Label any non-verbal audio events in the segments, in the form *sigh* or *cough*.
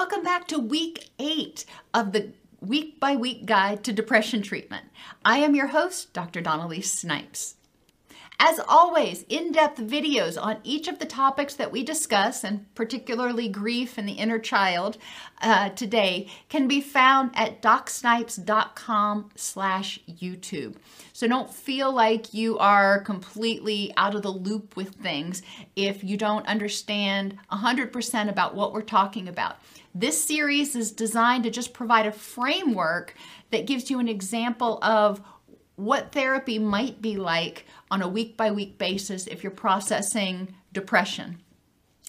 Welcome back to week eight of the week by week guide to depression treatment. I am your host, Dr. Dawn-Elise Snipes. As always, in depth videos on each of the topics that we discuss, and particularly grief and the inner child uh, today, can be found at docsnipes.com slash YouTube. So don't feel like you are completely out of the loop with things if you don't understand 100% about what we're talking about. This series is designed to just provide a framework that gives you an example of what therapy might be like on a week by week basis if you're processing depression.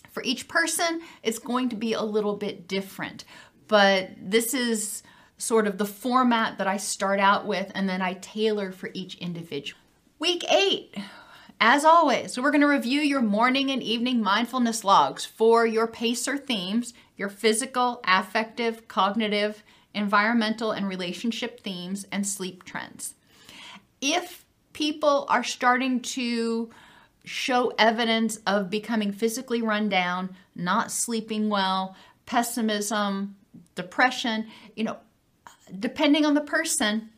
For each person, it's going to be a little bit different, but this is sort of the format that I start out with and then I tailor for each individual. Week eight, as always, we're going to review your morning and evening mindfulness logs for your PACER themes, your physical, affective, cognitive, environmental, and relationship themes, and sleep trends. If people are starting to show evidence of becoming physically run down, not sleeping well, pessimism, depression, you know, depending on the person,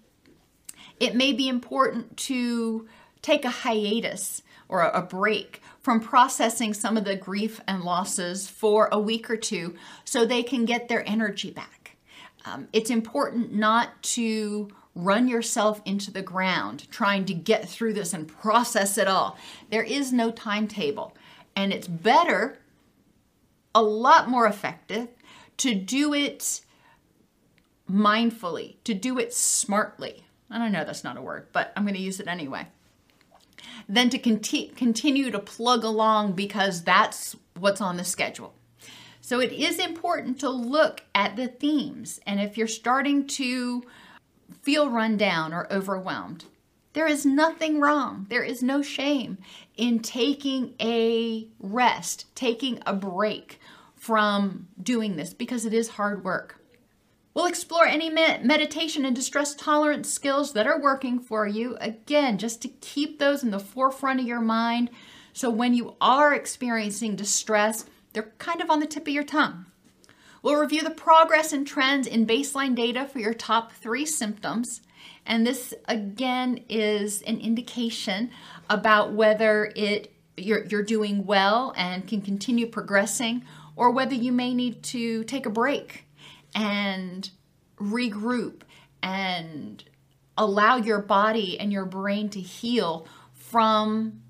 it may be important to take a hiatus or a, break from processing some of the grief and losses for a week or two so they can get their energy back. Um, it's important not to run yourself into the ground trying to get through this and process it all. There is no timetable, and it's better, a lot more effective, to do it mindfully, to do it smartly. I don't know that's not a word, but I'm going to use it anyway. Than to conti- continue to plug along because that's what's on the schedule. So it is important to look at the themes. And if you're starting to feel run down or overwhelmed. There is nothing wrong. There is no shame in taking a rest, taking a break from doing this because it is hard work. We'll explore any meditation and distress tolerance skills that are working for you. Again, just to keep those in the forefront of your mind so when you are experiencing distress, they're kind of on the tip of your tongue. We'll review the progress and trends in baseline data for your top three symptoms. And this again is an indication about whether it you're, you're doing well and can continue progressing, or whether you may need to take a break and regroup and allow your body and your brain to heal from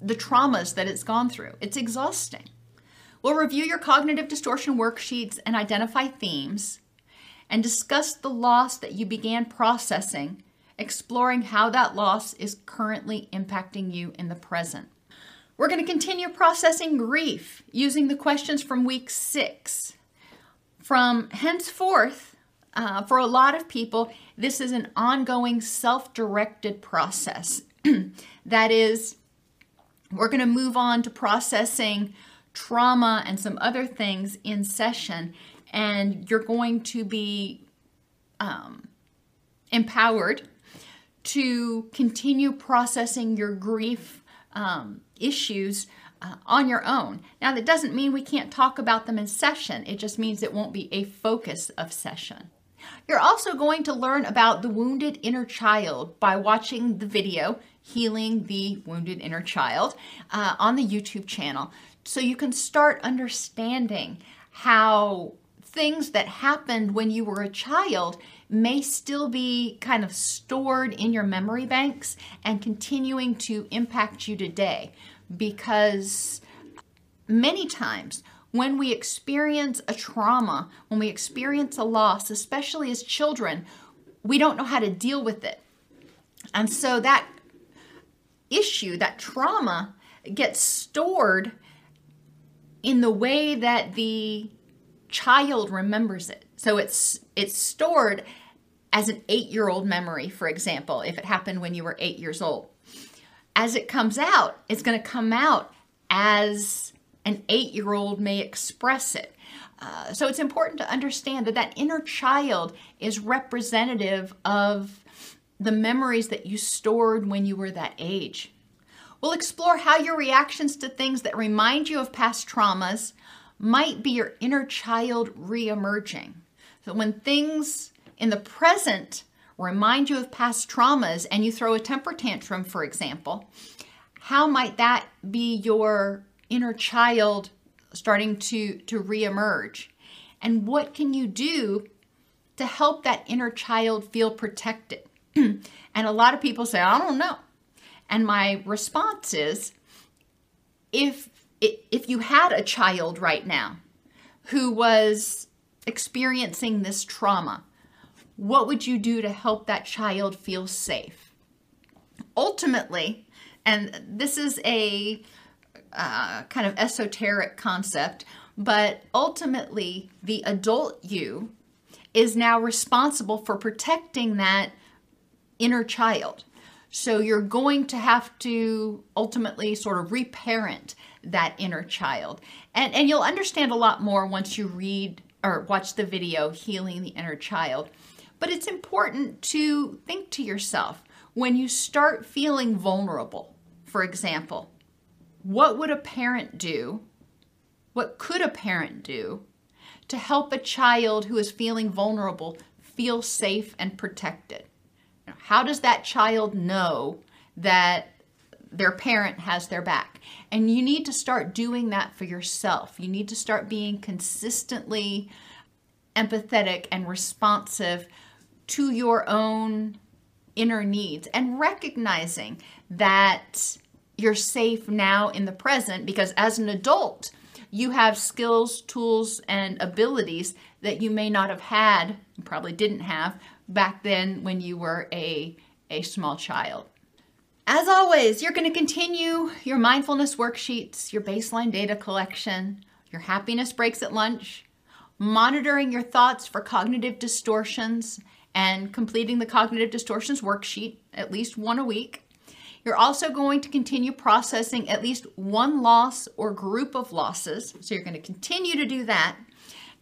the traumas that it's gone through. It's exhausting. We'll review your cognitive distortion worksheets and identify themes, and discuss the loss that you began processing, exploring how that loss is currently impacting you in the present. We're going to continue processing grief using the questions from week six. From henceforth, uh, for a lot of people, this is an ongoing self directed process. *clears throat* that is, we're going to move on to processing trauma and some other things in session, and you're going to be um, empowered to continue processing your grief um, issues uh, on your own. Now, that doesn't mean we can't talk about them in session, it just means it won't be a focus of session. You're also going to learn about the wounded inner child by watching the video Healing the Wounded Inner Child uh, on the YouTube channel so you can start understanding how things that happened when you were a child may still be kind of stored in your memory banks and continuing to impact you today because many times when we experience a trauma, when we experience a loss, especially as children, we don't know how to deal with it. And so that issue, that trauma, gets stored in the way that the child remembers it. So it's it's stored as an 8-year-old memory, for example, if it happened when you were 8 years old. As it comes out, it's going to come out as an 8-year-old may express it. Uh, so it's important to understand that that inner child is representative of the memories that you stored when you were that age. We'll explore how your reactions to things that remind you of past traumas might be your inner child re-emerging. So when things in the present remind you of past traumas and you throw a temper tantrum, for example, how might that be your inner child starting to, to reemerge? And what can you do to help that inner child feel protected? *clears throat* and a lot of people say, I don't know. And my response is if if you had a child right now who was experiencing this trauma, what would you do to help that child feel safe? Ultimately, and this is a uh, kind of esoteric concept, but ultimately, the adult you is now responsible for protecting that inner child. So you're going to have to ultimately sort of reparent that inner child. And, and you'll understand a lot more once you read or watch the video, Healing the Inner Child. But it's important to think to yourself when you start feeling vulnerable, for example, what would a parent do? What could a parent do to help a child who is feeling vulnerable feel safe and protected? How does that child know that their parent has their back? And you need to start doing that for yourself. You need to start being consistently empathetic and responsive to your own inner needs and recognizing that you're safe now in the present because as an adult, you have skills, tools, and abilities that you may not have had, probably didn't have, back then when you were a, a small child. As always, you're going to continue your mindfulness worksheets, your baseline data collection, your happiness breaks at lunch, monitoring your thoughts for cognitive distortions, and completing the cognitive distortions worksheet at least one a week. You're also going to continue processing at least one loss or group of losses. So you're going to continue to do that.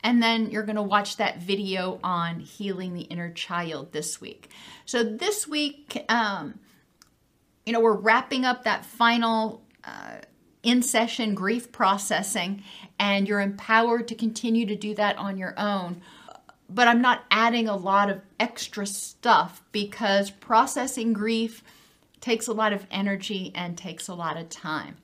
And then you're going to watch that video on healing the inner child this week. So this week, um, you know, we're wrapping up that final uh, in session grief processing, and you're empowered to continue to do that on your own. But I'm not adding a lot of extra stuff because processing grief takes a lot of energy and takes a lot of time.